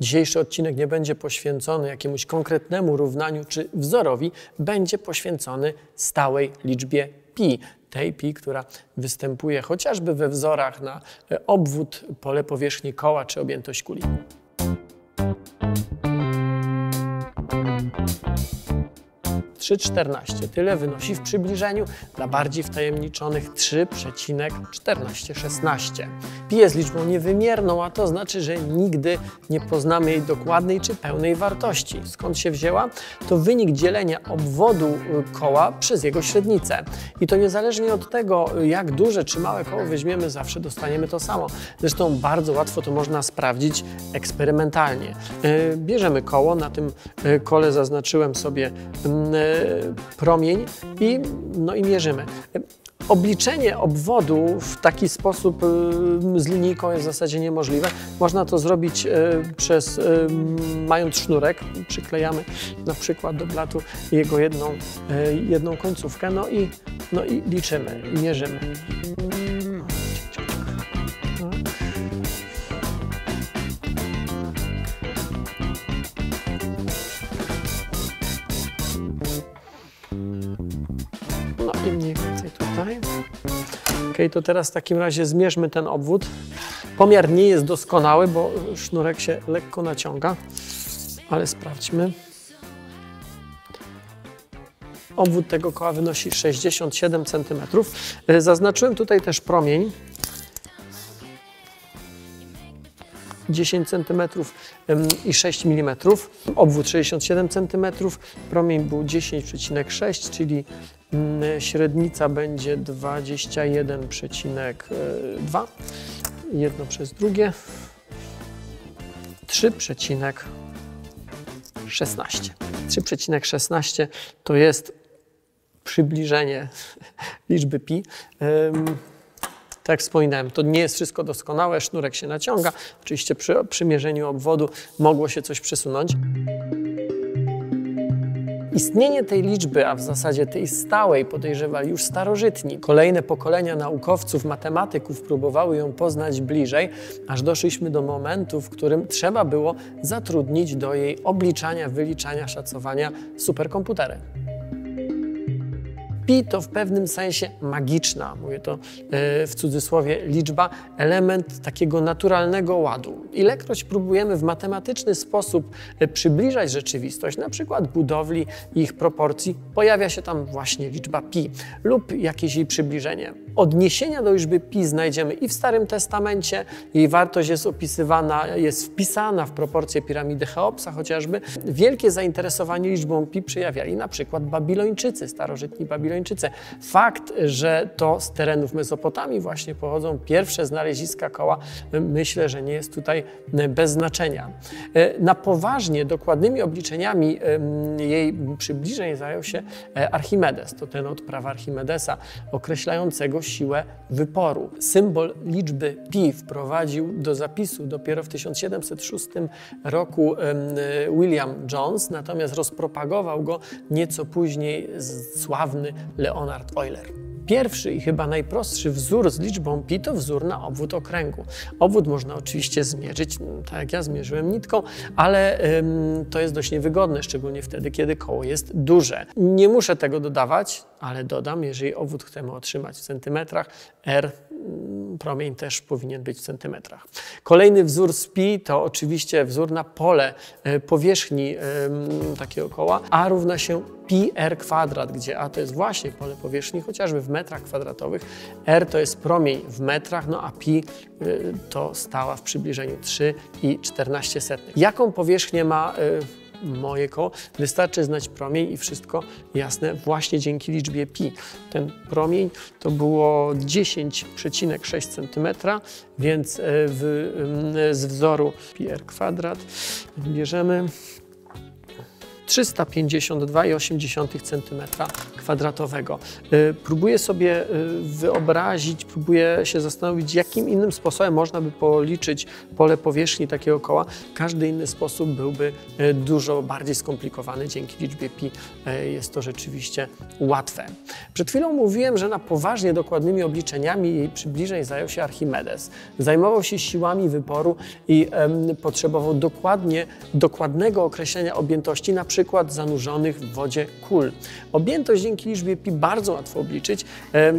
Dzisiejszy odcinek nie będzie poświęcony jakiemuś konkretnemu równaniu czy wzorowi, będzie poświęcony stałej liczbie pi, tej pi, która występuje chociażby we wzorach na e, obwód, pole powierzchni koła czy objętość kuli. 3,14. Tyle wynosi w przybliżeniu dla bardziej wtajemniczonych 3,1416. Pi jest liczbą niewymierną, a to znaczy, że nigdy nie poznamy jej dokładnej czy pełnej wartości. Skąd się wzięła? To wynik dzielenia obwodu y, koła przez jego średnicę. I to niezależnie od tego, jak duże czy małe koło weźmiemy, zawsze dostaniemy to samo. Zresztą bardzo łatwo to można sprawdzić eksperymentalnie. Y, bierzemy koło, na tym y, kole zaznaczyłem sobie mm, promień i, no i mierzymy. Obliczenie obwodu w taki sposób y, z linijką jest w zasadzie niemożliwe. Można to zrobić y, przez, y, mając sznurek, przyklejamy na przykład do blatu jego jedną, jedną końcówkę, no i, no i liczymy, mierzymy. Tutaj. Ok, to teraz w takim razie zmierzmy ten obwód. Pomiar nie jest doskonały, bo sznurek się lekko naciąga, ale sprawdźmy. Obwód tego koła wynosi 67 cm. Zaznaczyłem tutaj też promień. 10 cm i 6 mm. Obwód 67 cm, promień był 10,6, czyli mm, średnica będzie 21,2. Jedno przez drugie. 3,16. 3,16 to jest przybliżenie liczby pi. Tak jak wspominałem, to nie jest wszystko doskonałe, sznurek się naciąga. Oczywiście przy przymierzeniu obwodu mogło się coś przesunąć. Istnienie tej liczby, a w zasadzie tej stałej, podejrzewali już starożytni. Kolejne pokolenia naukowców, matematyków próbowały ją poznać bliżej, aż doszliśmy do momentu, w którym trzeba było zatrudnić do jej obliczania, wyliczania, szacowania superkomputery. Pi to w pewnym sensie magiczna, mówię to e, w cudzysłowie, liczba, element takiego naturalnego ładu. Ilekroć próbujemy w matematyczny sposób e, przybliżać rzeczywistość, na przykład budowli i ich proporcji, pojawia się tam właśnie liczba pi lub jakieś jej przybliżenie. Odniesienia do liczby pi znajdziemy i w Starym Testamencie, jej wartość jest opisywana, jest wpisana w proporcje piramidy Cheopsa chociażby. Wielkie zainteresowanie liczbą pi przejawiali na przykład Babilończycy, starożytni Babilończycy. Fakt, że to z terenów Mesopotamii właśnie pochodzą pierwsze znaleziska koła, myślę, że nie jest tutaj bez znaczenia. E, na poważnie dokładnymi obliczeniami jej przybliżeń zajął się e, Archimedes. To ten od prawa Archimedesa określającego siłę wyporu. Symbol liczby pi wprowadził do zapisu dopiero w 1706 roku William Jones, natomiast rozpropagował go nieco później sławny Leonard Euler. Pierwszy i chyba najprostszy wzór z liczbą pi to wzór na obwód okręgu. Obwód można oczywiście zmierzyć, no, tak jak ja zmierzyłem nitką, ale ym, to jest dość niewygodne, szczególnie wtedy, kiedy koło jest duże. Nie muszę tego dodawać, ale dodam, jeżeli obwód chcemy otrzymać w centymetrach, r promień też powinien być w centymetrach. Kolejny wzór z pi to oczywiście wzór na pole e, powierzchni takiego koła, a równa się pi r kwadrat, gdzie a to jest właśnie pole powierzchni, chociażby w metrach kwadratowych, r to jest promień w metrach, no a pi e, to stała w przybliżeniu 3,14. Jaką powierzchnię ma e, moje koło, wystarczy znać promień i wszystko jasne właśnie dzięki liczbie pi. Ten promień to było 10,6 cm, więc e, w, z wzoru pi r kwadrat bierzemy 352,8 cm kwadratowego. Y, Próbuję sobie y, wyobrazić, próbuję się zastanowić, jakim innym sposobem można by policzyć pole powierzchni takiego koła. Każdy inny sposób byłby y, dużo bardziej skomplikowany. Dzięki liczbie pi jest to rzeczywiście łatwe. Przed chwilą mówiłem, że na poważnie dokładnymi obliczeniami jej przybliżeń zajął się Archimedes. Zajmował się siłami wyporu i em, potrzebował dokładnie, dokładnego określenia objętości, na przykład zanurzonych w wodzie kul. Objętość dzięki liczbie pi bardzo łatwo obliczyć,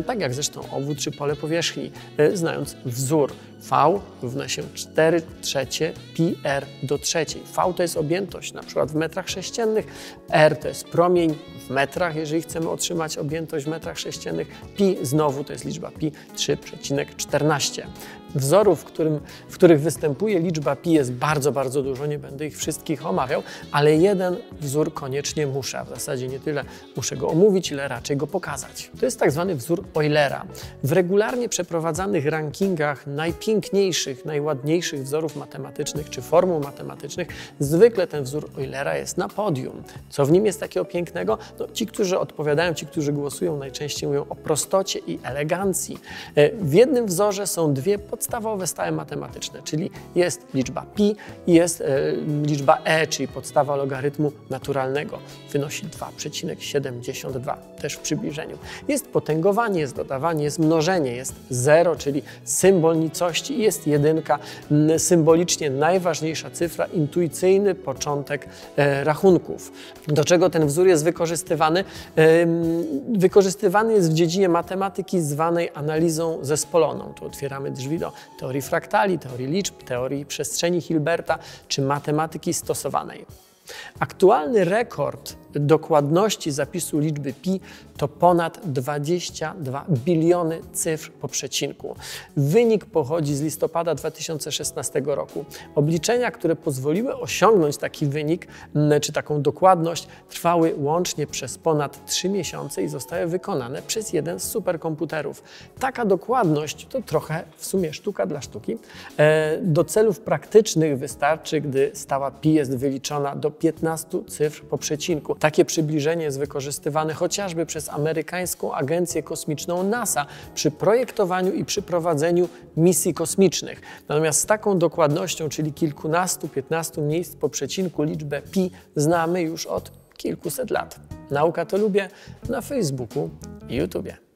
tak jak zresztą obwód czy pole powierzchni, e, znając wzór. V równa się 4 trzecie pi r do trzeciej. V to jest objętość, na przykład w metrach sześciennych. R to jest promień w metrach, jeżeli chcemy otrzymać objętość w metrach sześciennych. Pi znowu to jest liczba pi 3,14. Wzorów, w, którym, w których występuje liczba pi jest bardzo, bardzo dużo. Nie będę ich wszystkich omawiał, ale jeden wzór koniecznie muszę. W zasadzie nie tyle muszę go omówić, ile raczej go pokazać. To jest tak zwany wzór Eulera. W regularnie przeprowadzanych rankingach najpiękniejszych, najładniejszych wzorów matematycznych czy formuł matematycznych zwykle ten wzór Eulera jest na podium. Co w nim jest takiego pięknego? No, ci, którzy odpowiadają, ci, którzy głosują, najczęściej mówią o prostocie i elegancji. E, W jednym wzorze są dwie podstawowe stałe matematyczne, czyli jest liczba pi jest e, liczba e, czyli podstawa logarytmu naturalnego. Wynosi 2,72, też w przybliżeniu. Jest potęgowanie, jest dodawanie, jest mnożenie, jest zero, czyli symbol nicości jest jedynka, symbolicznie najważniejsza cyfra, intuicyjny początek e, rachunków. Do czego ten wzór jest wykorzystywany? Wykorzystywany jest w dziedzinie matematyki zwanej analizą zespoloną. Tu otwieramy drzwi do teorii fraktali, teorii liczb, teorii przestrzeni Hilberta czy matematyki stosowanej. Aktualny rekord dokładności zapisu liczby pi to ponad 22 biliony cyfr po przecinku. Wynik pochodzi z listopada 2016 roku. Obliczenia, które pozwoliły osiągnąć taki wynik czy taką dokładność, trwały łącznie przez ponad 3 miesiące i zostały wykonane przez jeden z superkomputerów. Taka dokładność to trochę w sumie sztuka dla sztuki. E, Do celów praktycznych wystarczy, gdy stała pi jest wyliczona do 15 cyfr po przecinku. Takie przybliżenie jest wykorzystywane chociażby przez amerykańską agencję kosmiczną NASA przy projektowaniu i przy prowadzeniu misji kosmicznych. Natomiast z taką dokładnością, czyli kilkunastu, piętnastu miejsc po przecinku, liczbę pi znamy już od kilkuset lat. Nauka to lubię na Facebooku i YouTubie.